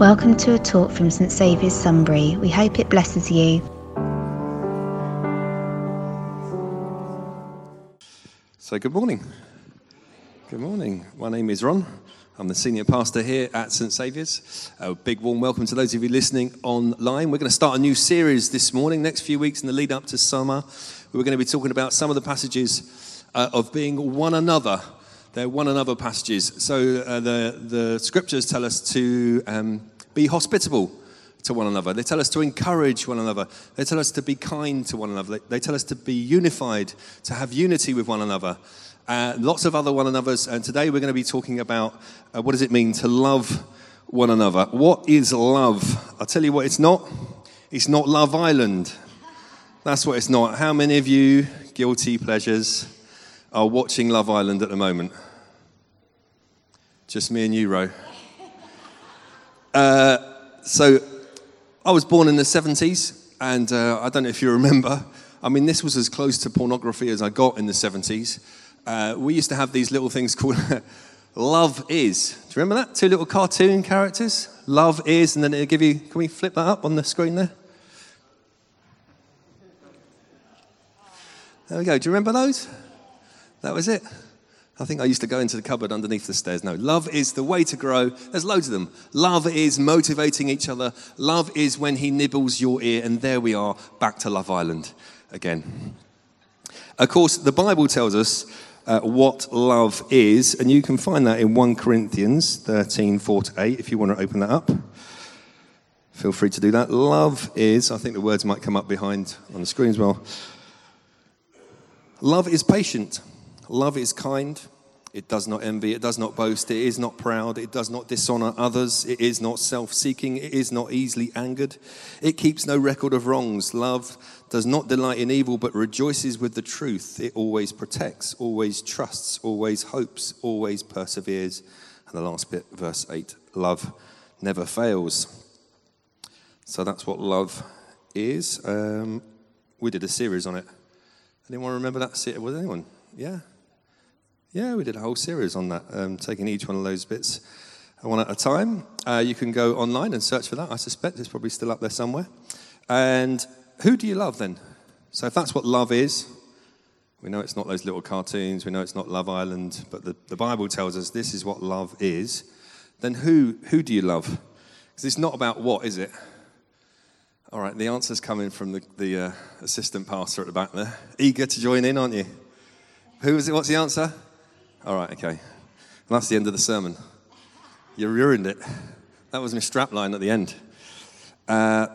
Welcome to a talk from St Saviour's Sunbury. We hope it blesses you. So, good morning. Good morning. My name is Ron. I'm the senior pastor here at St Saviour's. A big warm welcome to those of you listening online. We're going to start a new series this morning, next few weeks in the lead up to summer. We're going to be talking about some of the passages uh, of being one another. They're one another passages. So uh, the, the scriptures tell us to um, be hospitable to one another. They tell us to encourage one another. They tell us to be kind to one another. They, they tell us to be unified, to have unity with one another. Uh, lots of other one another's. And today we're going to be talking about uh, what does it mean to love one another. What is love? I'll tell you what it's not. It's not Love Island. That's what it's not. How many of you, guilty pleasures, are watching Love Island at the moment? Just me and you, Ro. Uh, so, I was born in the 70s, and uh, I don't know if you remember. I mean, this was as close to pornography as I got in the 70s. Uh, we used to have these little things called Love Is. Do you remember that? Two little cartoon characters? Love Is, and then it'll give you. Can we flip that up on the screen there? There we go. Do you remember those? That was it. I think I used to go into the cupboard underneath the stairs. No, love is the way to grow. There's loads of them. Love is motivating each other. Love is when he nibbles your ear. And there we are, back to Love Island again. Of course, the Bible tells us uh, what love is, and you can find that in 1 Corinthians 13 4 to 8 if you want to open that up. Feel free to do that. Love is, I think the words might come up behind on the screen as well. Love is patient. Love is kind. It does not envy. It does not boast. It is not proud. It does not dishonor others. It is not self seeking. It is not easily angered. It keeps no record of wrongs. Love does not delight in evil, but rejoices with the truth. It always protects, always trusts, always hopes, always perseveres. And the last bit, verse 8 love never fails. So that's what love is. Um, we did a series on it. Anyone remember that? Series? Was anyone? Yeah? Yeah, we did a whole series on that, um, taking each one of those bits one at a time. Uh, you can go online and search for that. I suspect it's probably still up there somewhere. And who do you love then? So, if that's what love is, we know it's not those little cartoons, we know it's not Love Island, but the, the Bible tells us this is what love is. Then, who, who do you love? Because it's not about what, is it? All right, the answer's coming from the, the uh, assistant pastor at the back there. Eager to join in, aren't you? Who is it? What's the answer? All right, okay. And that's the end of the sermon. You ruined it. That was my strapline at the end. Uh,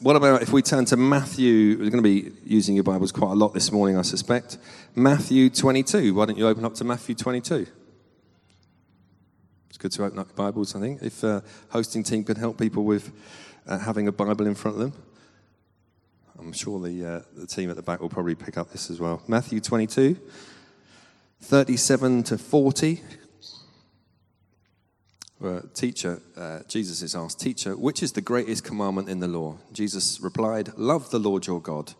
what about if we turn to Matthew? We're going to be using your Bibles quite a lot this morning, I suspect. Matthew 22. Why don't you open up to Matthew 22? It's good to open up Bibles, I think. If uh, hosting team can help people with uh, having a Bible in front of them, I'm sure the, uh, the team at the back will probably pick up this as well. Matthew 22. 37 to 40. Well, teacher, uh, Jesus is asked, Teacher, which is the greatest commandment in the law? Jesus replied, Love the Lord your God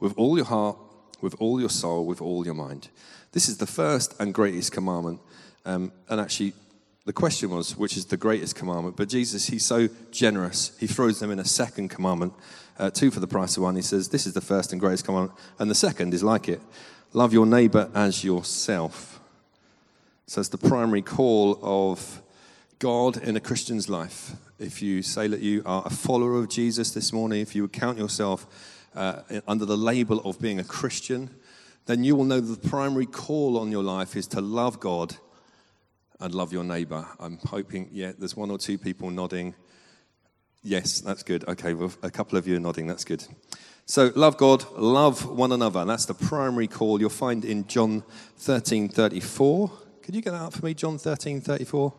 with all your heart, with all your soul, with all your mind. This is the first and greatest commandment. Um, and actually, the question was, which is the greatest commandment? But Jesus, he's so generous, he throws them in a second commandment, uh, two for the price of one. He says, This is the first and greatest commandment. And the second is like it Love your neighbor as yourself. So it's the primary call of God in a Christian's life. If you say that you are a follower of Jesus this morning, if you would count yourself uh, under the label of being a Christian, then you will know the primary call on your life is to love God and love your neighbor. I'm hoping, yeah, there's one or two people nodding. Yes, that's good. Okay, well, a couple of you are nodding. That's good. So, love God, love one another. That's the primary call you'll find in John 13 34. Could you get that up for me, John 13 34?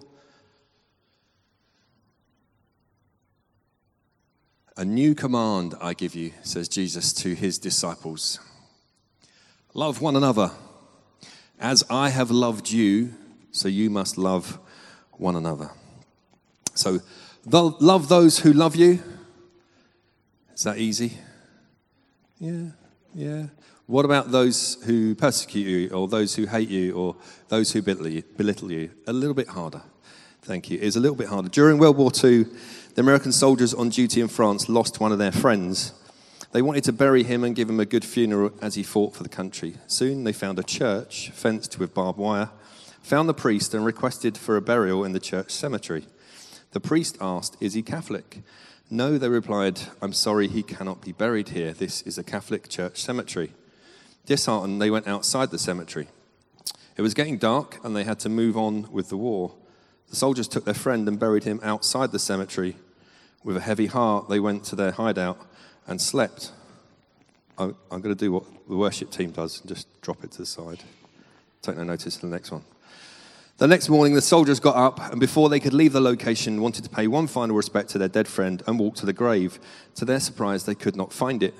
A new command I give you, says Jesus to his disciples Love one another. As I have loved you, so you must love one another. So, love those who love you. Is that easy? Yeah, yeah. What about those who persecute you, or those who hate you, or those who belittle you? A little bit harder. Thank you. It's a little bit harder. During World War II, the American soldiers on duty in France lost one of their friends. They wanted to bury him and give him a good funeral as he fought for the country. Soon they found a church fenced with barbed wire, found the priest, and requested for a burial in the church cemetery. The priest asked, Is he Catholic? No, they replied, I'm sorry, he cannot be buried here. This is a Catholic church cemetery. Disheartened, they went outside the cemetery. It was getting dark, and they had to move on with the war. The soldiers took their friend and buried him outside the cemetery. With a heavy heart, they went to their hideout and slept. I'm, going to do what the worship team does and just drop it to the side. Take no notice of the next one. The next morning, the soldiers got up and, before they could leave the location, wanted to pay one final respect to their dead friend and walk to the grave. To their surprise, they could not find it.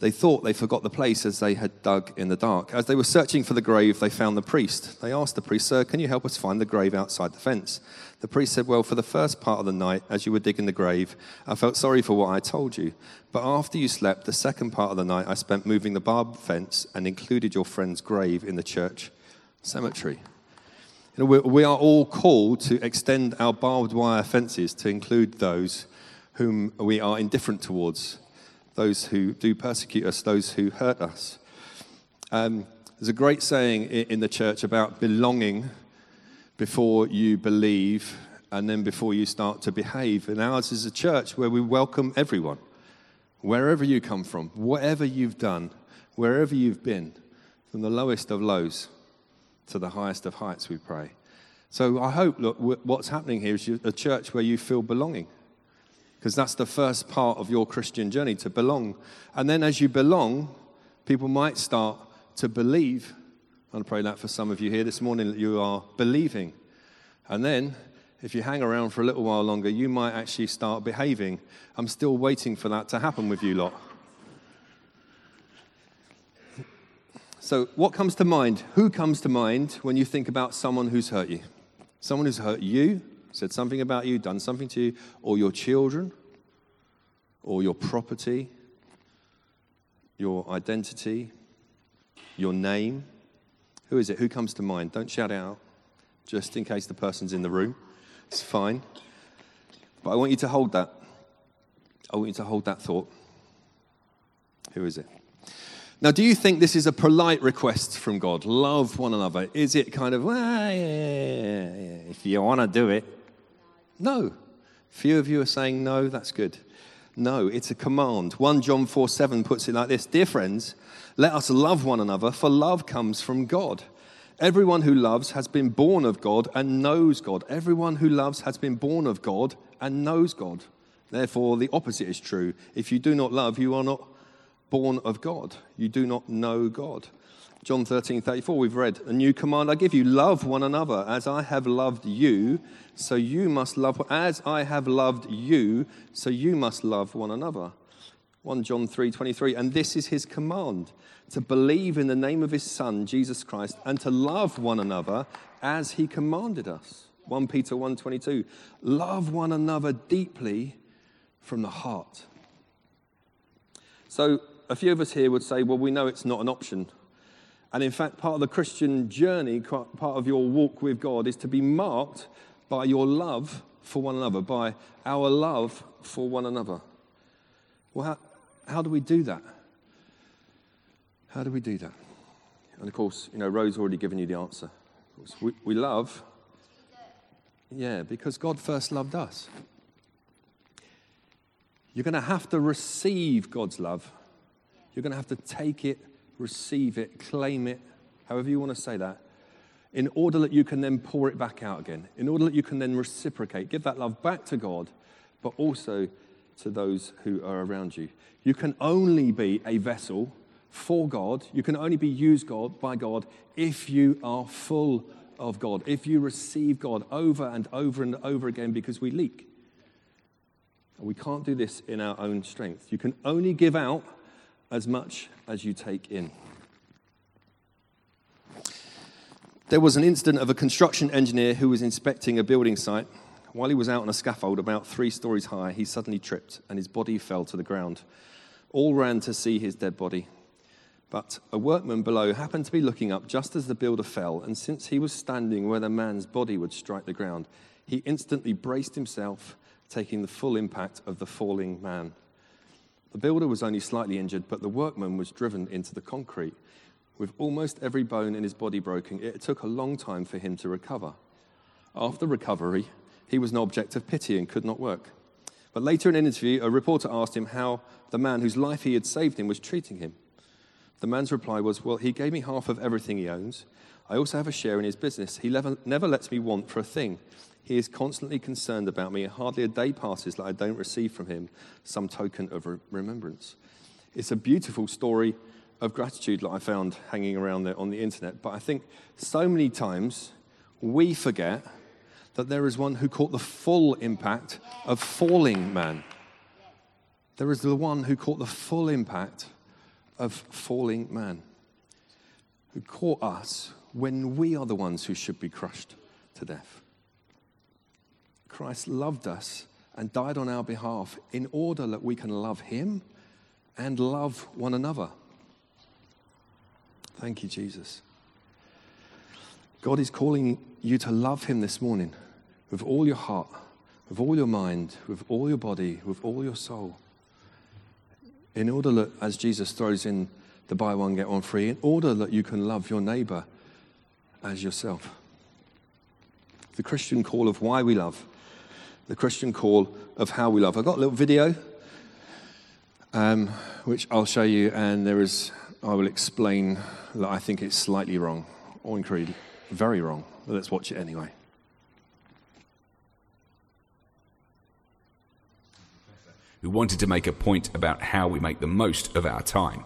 They thought they forgot the place as they had dug in the dark. As they were searching for the grave, they found the priest. They asked the priest, Sir, can you help us find the grave outside the fence? The priest said, Well, for the first part of the night, as you were digging the grave, I felt sorry for what I told you. But after you slept, the second part of the night, I spent moving the barbed fence and included your friend's grave in the church cemetery. We are all called to extend our barbed wire fences to include those whom we are indifferent towards, those who do persecute us, those who hurt us. Um, there's a great saying in the church about belonging before you believe and then before you start to behave. And ours is a church where we welcome everyone, wherever you come from, whatever you've done, wherever you've been, from the lowest of lows to the highest of heights, we pray. So I hope, look, what's happening here is a church where you feel belonging. Because that's the first part of your Christian journey, to belong. And then as you belong, people might start to believe. I pray that for some of you here this morning that you are believing. And then, if you hang around for a little while longer, you might actually start behaving. I'm still waiting for that to happen with you lot. So, what comes to mind? Who comes to mind when you think about someone who's hurt you? Someone who's hurt you, said something about you, done something to you, or your children, or your property, your identity, your name. Who is it? Who comes to mind? Don't shout out, just in case the person's in the room. It's fine. But I want you to hold that. I want you to hold that thought. Who is it? Now, do you think this is a polite request from God? Love one another. Is it kind of, yeah, yeah, yeah, if you want to do it? No. Few of you are saying no, that's good. No, it's a command. 1 John 4 7 puts it like this Dear friends, let us love one another, for love comes from God. Everyone who loves has been born of God and knows God. Everyone who loves has been born of God and knows God. Therefore, the opposite is true. If you do not love, you are not born of God. You do not know God. John 13, 34, we've read, A new command I give you love one another. As I have loved you, so you must love. As I have loved you, so you must love one another. 1 John 3, 23, and this is his command to believe in the name of his Son, Jesus Christ, and to love one another as he commanded us. 1 Peter 1, 22, love one another deeply from the heart. So, a few of us here would say, well, we know it's not an option. And in fact, part of the Christian journey, part of your walk with God, is to be marked by your love for one another, by our love for one another. Well, how, how do we do that? How do we do that? And of course, you know, Ro's already given you the answer. We, we love, yeah, because God first loved us. You're going to have to receive God's love you're going to have to take it, receive it, claim it, however you want to say that, in order that you can then pour it back out again, in order that you can then reciprocate, give that love back to God, but also to those who are around you. You can only be a vessel for God, you can only be used God by God if you are full of God, if you receive God over and over and over again because we leak. And we can't do this in our own strength. You can only give out as much as you take in. There was an incident of a construction engineer who was inspecting a building site. While he was out on a scaffold about three stories high, he suddenly tripped and his body fell to the ground. All ran to see his dead body. But a workman below happened to be looking up just as the builder fell, and since he was standing where the man's body would strike the ground, he instantly braced himself, taking the full impact of the falling man. The builder was only slightly injured, but the workman was driven into the concrete. With almost every bone in his body broken, it took a long time for him to recover. After recovery, he was an object of pity and could not work. But later in an interview, a reporter asked him how the man whose life he had saved him was treating him. The man's reply was, Well, he gave me half of everything he owns. I also have a share in his business. He never, never lets me want for a thing. He is constantly concerned about me. Hardly a day passes that I don't receive from him some token of re- remembrance. It's a beautiful story of gratitude that I found hanging around there on the internet. But I think so many times we forget that there is one who caught the full impact of falling man. There is the one who caught the full impact of falling man, who caught us when we are the ones who should be crushed to death. Christ loved us and died on our behalf in order that we can love him and love one another. Thank you, Jesus. God is calling you to love him this morning with all your heart, with all your mind, with all your body, with all your soul in order that, as Jesus throws in the buy one, get one free, in order that you can love your neighbor as yourself. The Christian call of why we love, the Christian call of how we love. I've got a little video um, which I'll show you, and there is, I will explain that I think it's slightly wrong, or indeed very wrong. But let's watch it anyway. who wanted to make a point about how we make the most of our time.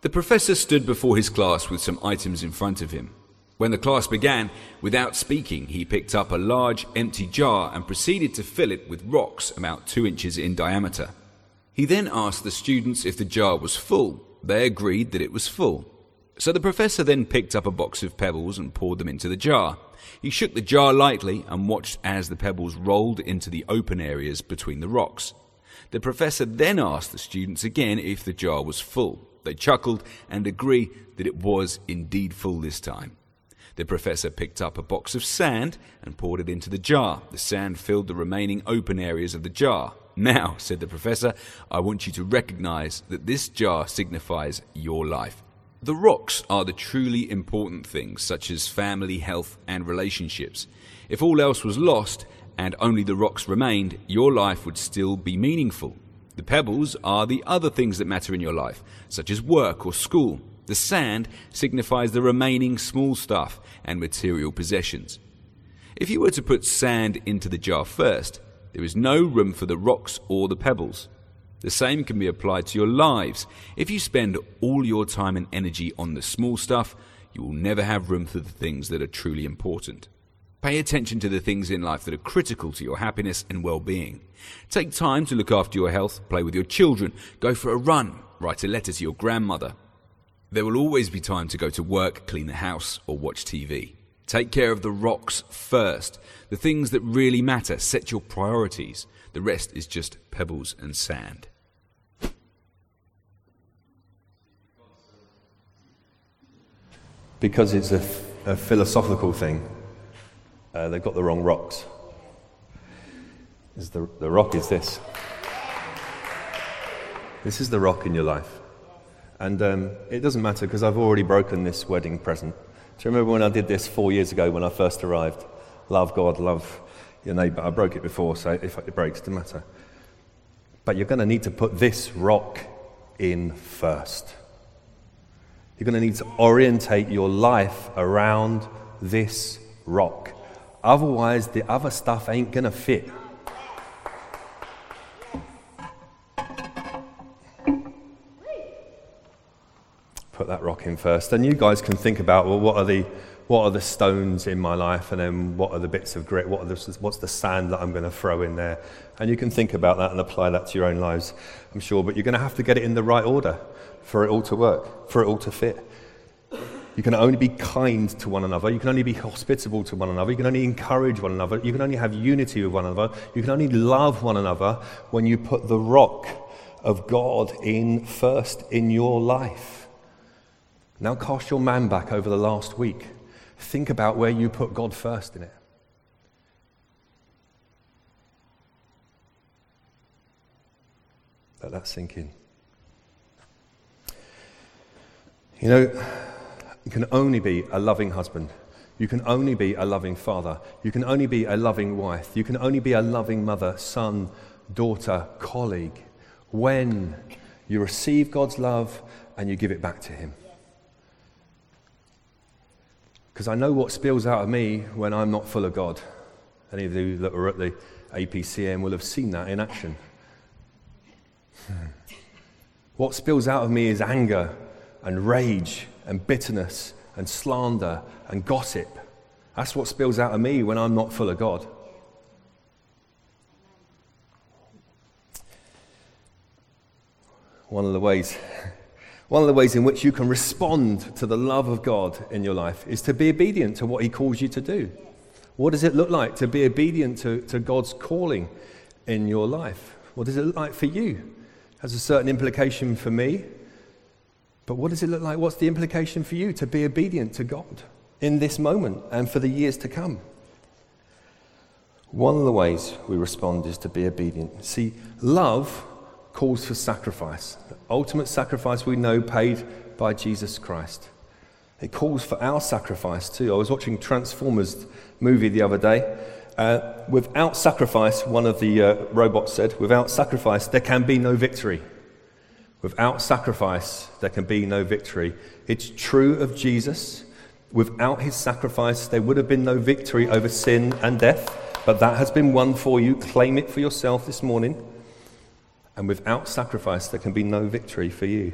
The professor stood before his class with some items in front of him. When the class began, without speaking, he picked up a large empty jar and proceeded to fill it with rocks about two inches in diameter. He then asked the students if the jar was full. They agreed that it was full. So the professor then picked up a box of pebbles and poured them into the jar. He shook the jar lightly and watched as the pebbles rolled into the open areas between the rocks. The professor then asked the students again if the jar was full. They chuckled and agreed that it was indeed full this time. The professor picked up a box of sand and poured it into the jar. The sand filled the remaining open areas of the jar. Now, said the professor, I want you to recognize that this jar signifies your life. The rocks are the truly important things, such as family, health, and relationships. If all else was lost, and only the rocks remained, your life would still be meaningful. The pebbles are the other things that matter in your life, such as work or school. The sand signifies the remaining small stuff and material possessions. If you were to put sand into the jar first, there is no room for the rocks or the pebbles. The same can be applied to your lives. If you spend all your time and energy on the small stuff, you will never have room for the things that are truly important. Pay attention to the things in life that are critical to your happiness and well being. Take time to look after your health, play with your children, go for a run, write a letter to your grandmother. There will always be time to go to work, clean the house, or watch TV. Take care of the rocks first. The things that really matter. Set your priorities. The rest is just pebbles and sand. Because it's a, a philosophical thing uh, they've got the wrong rocks. Is the, the rock is this. This is the rock in your life. And um, it doesn't matter because I've already broken this wedding present. Do you remember when I did this four years ago when I first arrived? Love God, love your neighbour. I broke it before, so if it breaks, it doesn't matter. But you're going to need to put this rock in first. You're going to need to orientate your life around this rock. Otherwise, the other stuff ain't going to fit. Put that rock in first. And you guys can think about well, what are the what are the stones in my life, and then what are the bits of grit? What are the, what's the sand that I'm going to throw in there? And you can think about that and apply that to your own lives, I'm sure. But you're going to have to get it in the right order for it all to work, for it all to fit. You can only be kind to one another. You can only be hospitable to one another. You can only encourage one another. You can only have unity with one another. You can only love one another when you put the rock of God in first in your life. Now cast your man back over the last week. Think about where you put God first in it. Let that sink in. You know, you can only be a loving husband. You can only be a loving father. You can only be a loving wife. You can only be a loving mother, son, daughter, colleague when you receive God's love and you give it back to Him. Because I know what spills out of me when I'm not full of God. Any of you that were at the APCM will have seen that in action. What spills out of me is anger and rage and bitterness and slander and gossip. That's what spills out of me when I'm not full of God. One of the ways one of the ways in which you can respond to the love of God in your life is to be obedient to what He calls you to do. What does it look like to be obedient to, to God's calling in your life? What does it look like for you? It has a certain implication for me. But what does it look like? What's the implication for you to be obedient to God in this moment and for the years to come? One of the ways we respond is to be obedient. See, love calls for sacrifice. The ultimate sacrifice we know paid by Jesus Christ. It calls for our sacrifice too. I was watching Transformers movie the other day. Uh, without sacrifice, one of the uh, robots said, without sacrifice, there can be no victory. Without sacrifice, there can be no victory. It's true of Jesus. Without his sacrifice, there would have been no victory over sin and death, but that has been won for you. Claim it for yourself this morning. And without sacrifice, there can be no victory for you.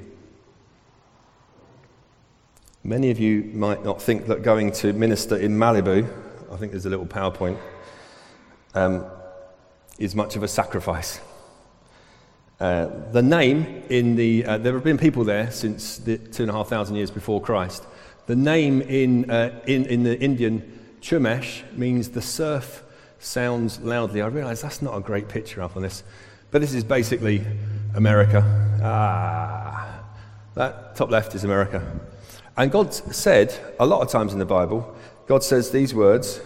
Many of you might not think that going to minister in Malibu, I think there's a little PowerPoint, um, is much of a sacrifice. Uh, the name in the, uh, there have been people there since the two and a half thousand years before Christ. The name in, uh, in, in the Indian, Chumash, means the surf sounds loudly. I realize that's not a great picture up on this. But this is basically America. Ah, that top left is America. And God said, a lot of times in the Bible, God says these words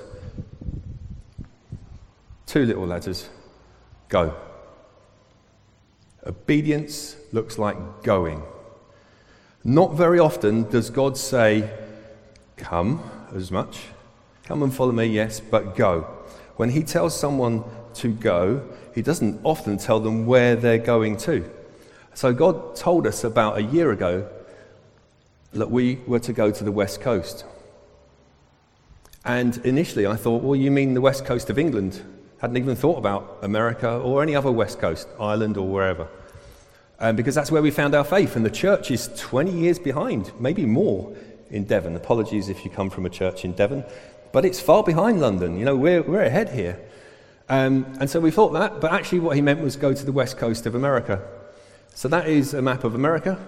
two little letters go. Obedience looks like going. Not very often does God say, Come as much. Come and follow me, yes, but go. When He tells someone to go, he doesn't often tell them where they're going to. So God told us about a year ago that we were to go to the west coast. And initially I thought, well, you mean the west coast of England? Hadn't even thought about America or any other west coast, Ireland or wherever. Um, because that's where we found our faith. And the church is 20 years behind, maybe more, in Devon. Apologies if you come from a church in Devon, but it's far behind London. You know, we're, we're ahead here. Um, and so we thought that, but actually, what he meant was go to the west coast of America. So that is a map of America.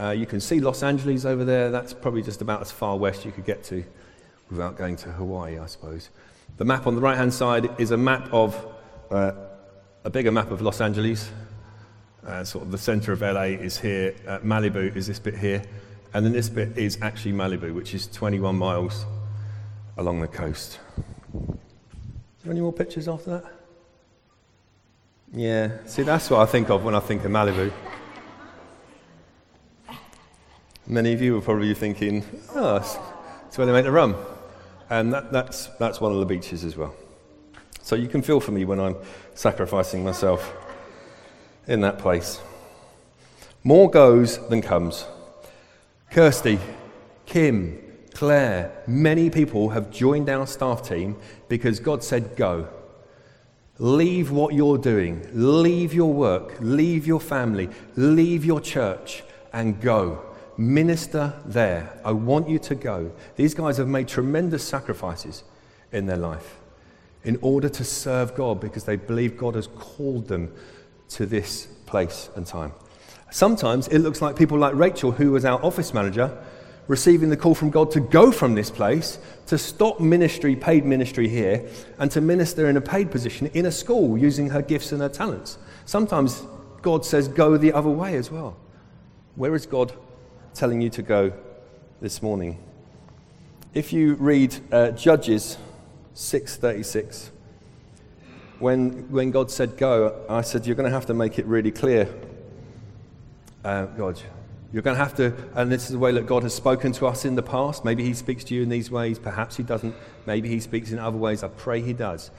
Uh, you can see Los Angeles over there. That's probably just about as far west you could get to without going to Hawaii, I suppose. The map on the right hand side is a map of uh, a bigger map of Los Angeles. Uh, sort of the center of LA is here. Uh, Malibu is this bit here. And then this bit is actually Malibu, which is 21 miles along the coast there any more pictures after that? Yeah, see, that's what I think of when I think of Malibu. Many of you are probably thinking, oh, that's where they make the rum. And that, that's, that's one of the beaches as well. So you can feel for me when I'm sacrificing myself in that place. More goes than comes. Kirsty, Kim, Claire, many people have joined our staff team because God said, Go. Leave what you're doing, leave your work, leave your family, leave your church, and go. Minister there. I want you to go. These guys have made tremendous sacrifices in their life in order to serve God because they believe God has called them to this place and time. Sometimes it looks like people like Rachel, who was our office manager, receiving the call from God to go from this place, to stop ministry, paid ministry here, and to minister in a paid position in a school using her gifts and her talents. Sometimes God says, go the other way as well. Where is God telling you to go this morning. If you read uh, Judges 6:36, when, when God said go, I said, You're going to have to make it really clear. Uh, God, you're going to have to, and this is the way that God has spoken to us in the past. Maybe He speaks to you in these ways, perhaps He doesn't. Maybe He speaks in other ways. I pray He does.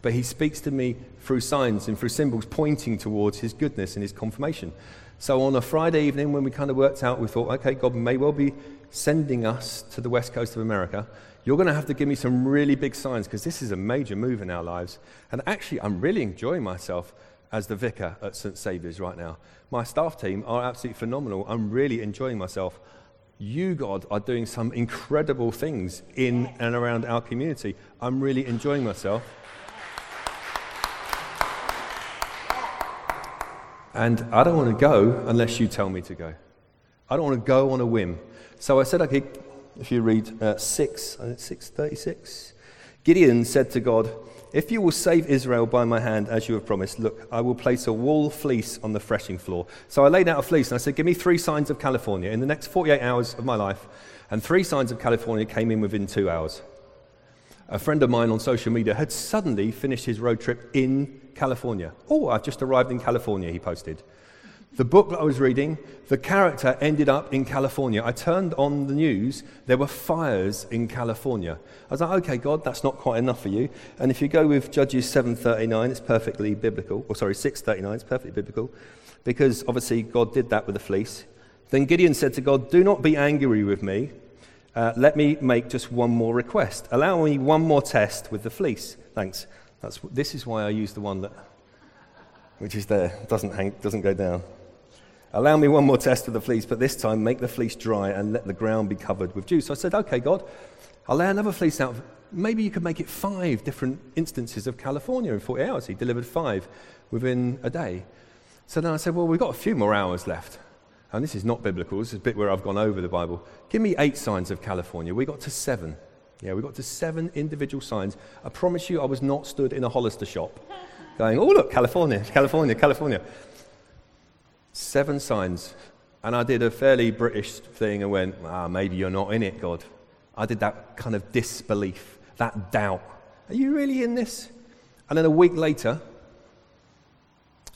But He speaks to me through signs and through symbols pointing towards His goodness and His confirmation. So on a Friday evening, when we kind of worked out, we thought, okay, God may well be sending us to the west coast of America. You're going to have to give me some really big signs because this is a major move in our lives. And actually, I'm really enjoying myself as the vicar at St. Saviour's right now. My staff team are absolutely phenomenal. I'm really enjoying myself. You, God, are doing some incredible things in and around our community. I'm really enjoying myself. And I don't want to go unless you tell me to go. I don't want to go on a whim. So I said, okay, if you read uh, 6, 636, Gideon said to God, If you will save Israel by my hand, as you have promised, look, I will place a wool fleece on the threshing floor. So I laid out a fleece and I said, Give me three signs of California in the next 48 hours of my life. And three signs of California came in within two hours. A friend of mine on social media had suddenly finished his road trip in California. Oh, I've just arrived in California, he posted. The book that I was reading, the character ended up in California. I turned on the news, there were fires in California. I was like, okay, God, that's not quite enough for you. And if you go with Judges 7.39, it's perfectly biblical. Or sorry, 6.39, it's perfectly biblical. Because obviously God did that with the fleece. Then Gideon said to God, do not be angry with me. Uh, let me make just one more request. Allow me one more test with the fleece. Thanks. That's, this is why I use the one that, which is there, doesn't, hang, doesn't go down. Allow me one more test of the fleece, but this time make the fleece dry and let the ground be covered with dew. So I said, okay, God, I'll lay another fleece out. Maybe you could make it five different instances of California in 40 hours. He delivered five within a day. So then I said, well, we've got a few more hours left. And this is not biblical. This is a bit where I've gone over the Bible. Give me eight signs of California. We got to seven. Yeah, we got to seven individual signs. I promise you, I was not stood in a Hollister shop going, oh, look, California, California, California. Seven signs. And I did a fairly British thing and went, ah, maybe you're not in it, God. I did that kind of disbelief, that doubt. Are you really in this? And then a week later,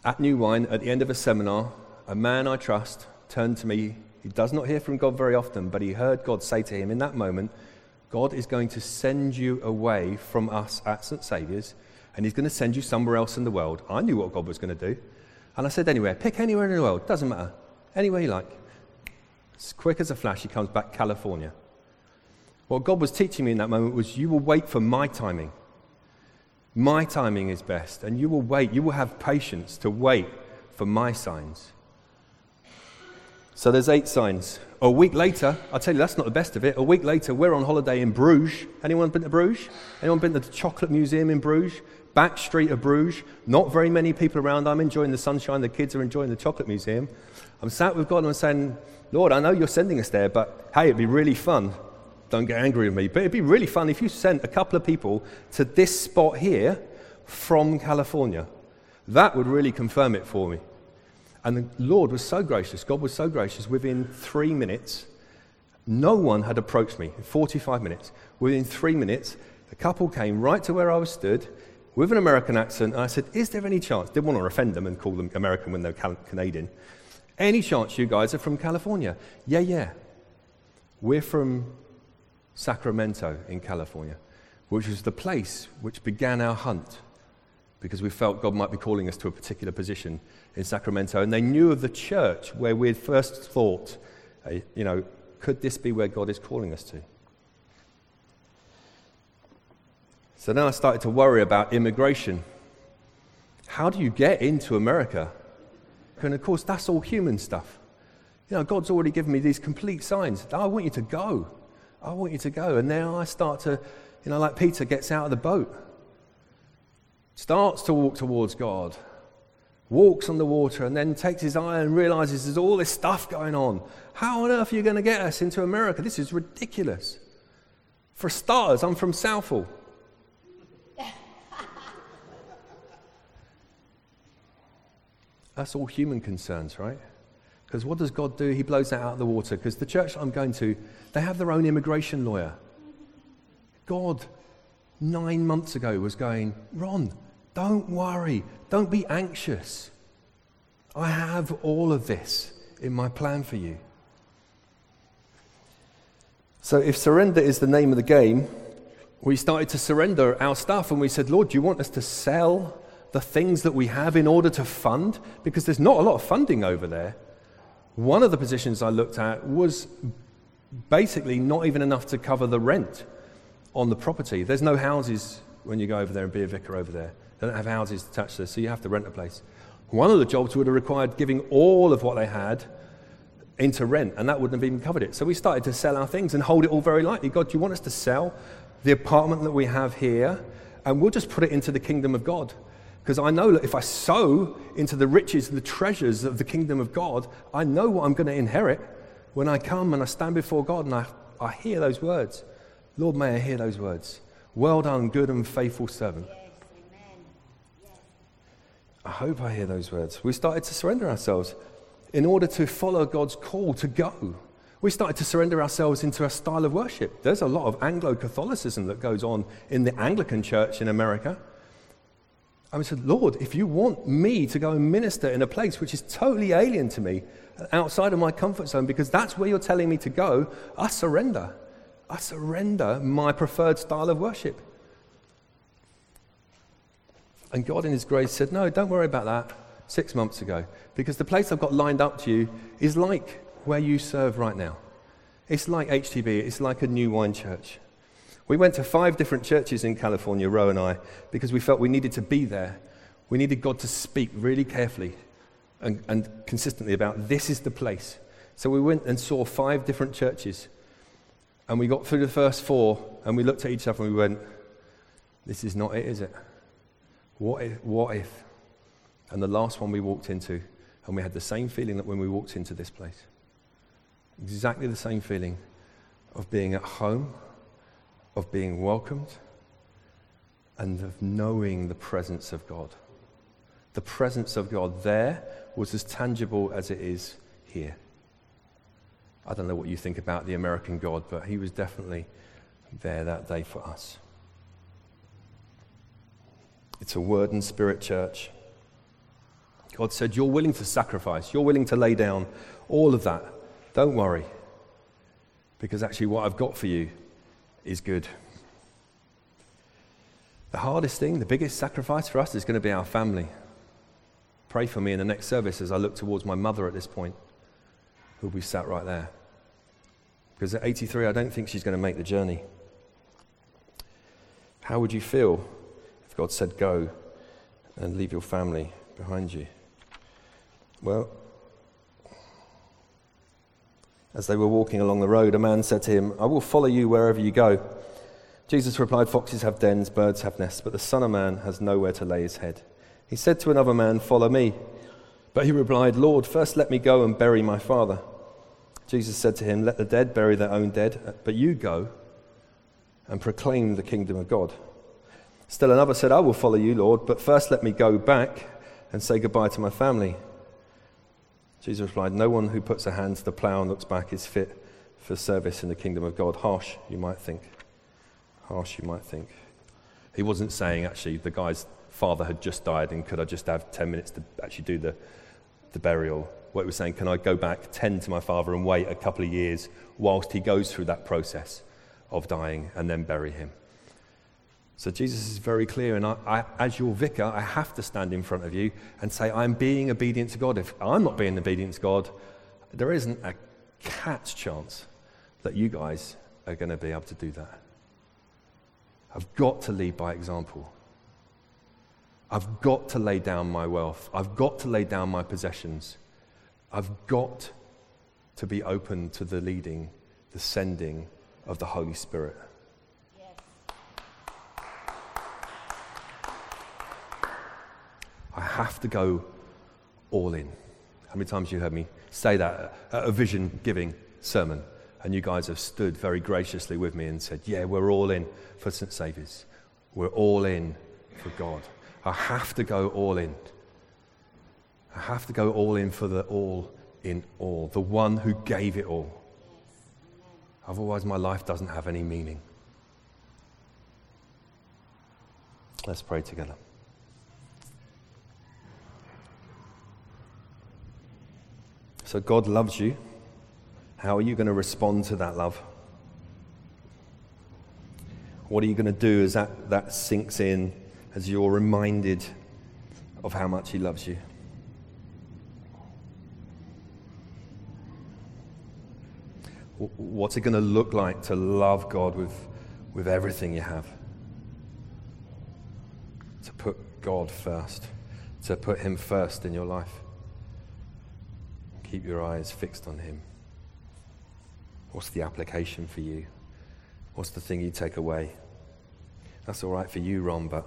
at New Wine, at the end of a seminar, a man I trust turned to me. He does not hear from God very often, but he heard God say to him in that moment, God is going to send you away from us at St. Saviour's and he's going to send you somewhere else in the world. I knew what God was going to do. And I said, anywhere, pick anywhere in the world, doesn't matter. Anywhere you like. As quick as a flash, he comes back, California. What God was teaching me in that moment was you will wait for my timing. My timing is best, and you will wait. You will have patience to wait for my signs. So there's eight signs. A week later, I'll tell you that's not the best of it. A week later, we're on holiday in Bruges. Anyone been to Bruges? Anyone been to the Chocolate Museum in Bruges? Back street of Bruges. Not very many people around. I'm enjoying the sunshine. The kids are enjoying the Chocolate Museum. I'm sat with God and I'm saying, Lord, I know you're sending us there, but hey, it'd be really fun. Don't get angry with me, but it'd be really fun if you sent a couple of people to this spot here from California. That would really confirm it for me. And the Lord was so gracious, God was so gracious, within three minutes, no one had approached me in 45 minutes. Within three minutes, a couple came right to where I was stood with an American accent. And I said, Is there any chance? Didn't want to offend them and call them American when they're Canadian. Any chance you guys are from California? Yeah, yeah. We're from Sacramento in California, which was the place which began our hunt because we felt God might be calling us to a particular position in Sacramento. And they knew of the church where we had first thought, uh, you know, could this be where God is calling us to? So then I started to worry about immigration. How do you get into America? And of course, that's all human stuff. You know, God's already given me these complete signs. I want you to go. I want you to go. And now I start to, you know, like Peter gets out of the boat, starts to walk towards God, walks on the water, and then takes his eye and realizes there's all this stuff going on. How on earth are you going to get us into America? This is ridiculous. For starters, I'm from Southall. That's all human concerns, right? Because what does God do? He blows that out of the water. Because the church I'm going to, they have their own immigration lawyer. God, nine months ago, was going, Ron, don't worry. Don't be anxious. I have all of this in my plan for you. So, if surrender is the name of the game, we started to surrender our stuff and we said, Lord, do you want us to sell the things that we have in order to fund? Because there's not a lot of funding over there. One of the positions I looked at was basically not even enough to cover the rent on the property. There's no houses when you go over there and be a vicar over there. They don't have houses attached to this, so you have to rent a place. One of the jobs would have required giving all of what they had into rent, and that wouldn't have even covered it. So we started to sell our things and hold it all very lightly. God, do you want us to sell the apartment that we have here? And we'll just put it into the kingdom of God. Because I know that if I sow into the riches and the treasures of the kingdom of God, I know what I'm going to inherit when I come and I stand before God and I, I hear those words. Lord, may I hear those words. Well done, good and faithful servant. I hope I hear those words. We started to surrender ourselves in order to follow God's call to go. We started to surrender ourselves into a style of worship. There's a lot of Anglo Catholicism that goes on in the Anglican church in America. And said, Lord, if you want me to go and minister in a place which is totally alien to me, outside of my comfort zone, because that's where you're telling me to go, I surrender. I surrender my preferred style of worship. And God, in His grace, said, No, don't worry about that six months ago, because the place I've got lined up to you is like where you serve right now. It's like HTB, it's like a new wine church. We went to five different churches in California, Ro and I, because we felt we needed to be there. We needed God to speak really carefully and, and consistently about this is the place. So we went and saw five different churches. And we got through the first four and we looked at each other and we went, This is not it, is it? What if? What if? And the last one we walked into, and we had the same feeling that when we walked into this place. Exactly the same feeling of being at home, of being welcomed, and of knowing the presence of God. The presence of God there was as tangible as it is here. I don't know what you think about the American God, but he was definitely there that day for us. It's a word and spirit church. God said, You're willing to sacrifice, you're willing to lay down all of that. Don't worry, because actually, what I've got for you is good. The hardest thing, the biggest sacrifice for us is going to be our family. Pray for me in the next service as I look towards my mother at this point, who'll be sat right there. Because at 83, I don't think she's going to make the journey. How would you feel if God said, Go and leave your family behind you? Well, as they were walking along the road, a man said to him, I will follow you wherever you go. Jesus replied, Foxes have dens, birds have nests, but the Son of Man has nowhere to lay his head. He said to another man, Follow me. But he replied, Lord, first let me go and bury my father. Jesus said to him, Let the dead bury their own dead, but you go and proclaim the kingdom of God. Still another said, I will follow you, Lord, but first let me go back and say goodbye to my family. Jesus replied, No one who puts a hand to the plow and looks back is fit for service in the kingdom of God. Harsh, you might think. Harsh, you might think. He wasn't saying, actually, the guy's father had just died and could I just have 10 minutes to actually do the, the burial? What he was saying, can I go back, tend to my father, and wait a couple of years whilst he goes through that process of dying and then bury him? So Jesus is very clear, and I, I, as your vicar, I have to stand in front of you and say, I'm being obedient to God. If I'm not being obedient to God, there isn't a cat's chance that you guys are going to be able to do that. I've got to lead by example. I've got to lay down my wealth. I've got to lay down my possessions. I've got to be open to the leading, the sending of the Holy Spirit. I have to go all in. How many times you heard me say that at a vision giving sermon? And you guys have stood very graciously with me and said, Yeah, we're all in for St. Saviour's. We're all in for God. I have to go all in. I have to go all in for the all in all, the one who gave it all. Otherwise, my life doesn't have any meaning. Let's pray together. So, God loves you. How are you going to respond to that love? What are you going to do as that, that sinks in, as you're reminded of how much He loves you? What's it going to look like to love God with, with everything you have? To put God first, to put Him first in your life. Keep your eyes fixed on Him. What's the application for you? What's the thing you take away? That's all right for you, Ro, but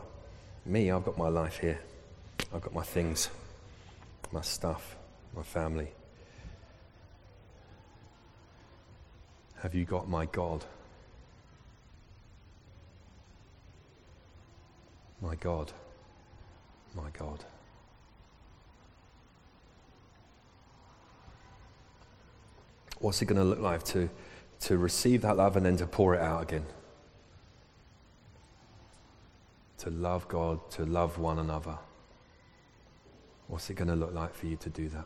me, I've got my life here. I've got my things, my stuff, my family. Have you got my God? My God, my God. What's it going to look like to, to receive that love and then to pour it out again? To love God, to love one another. What's it going to look like for you to do that?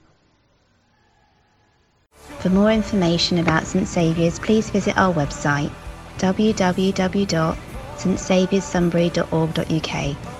For more information about St Saviour's, please visit our website www.stsaviourssunbury.org.uk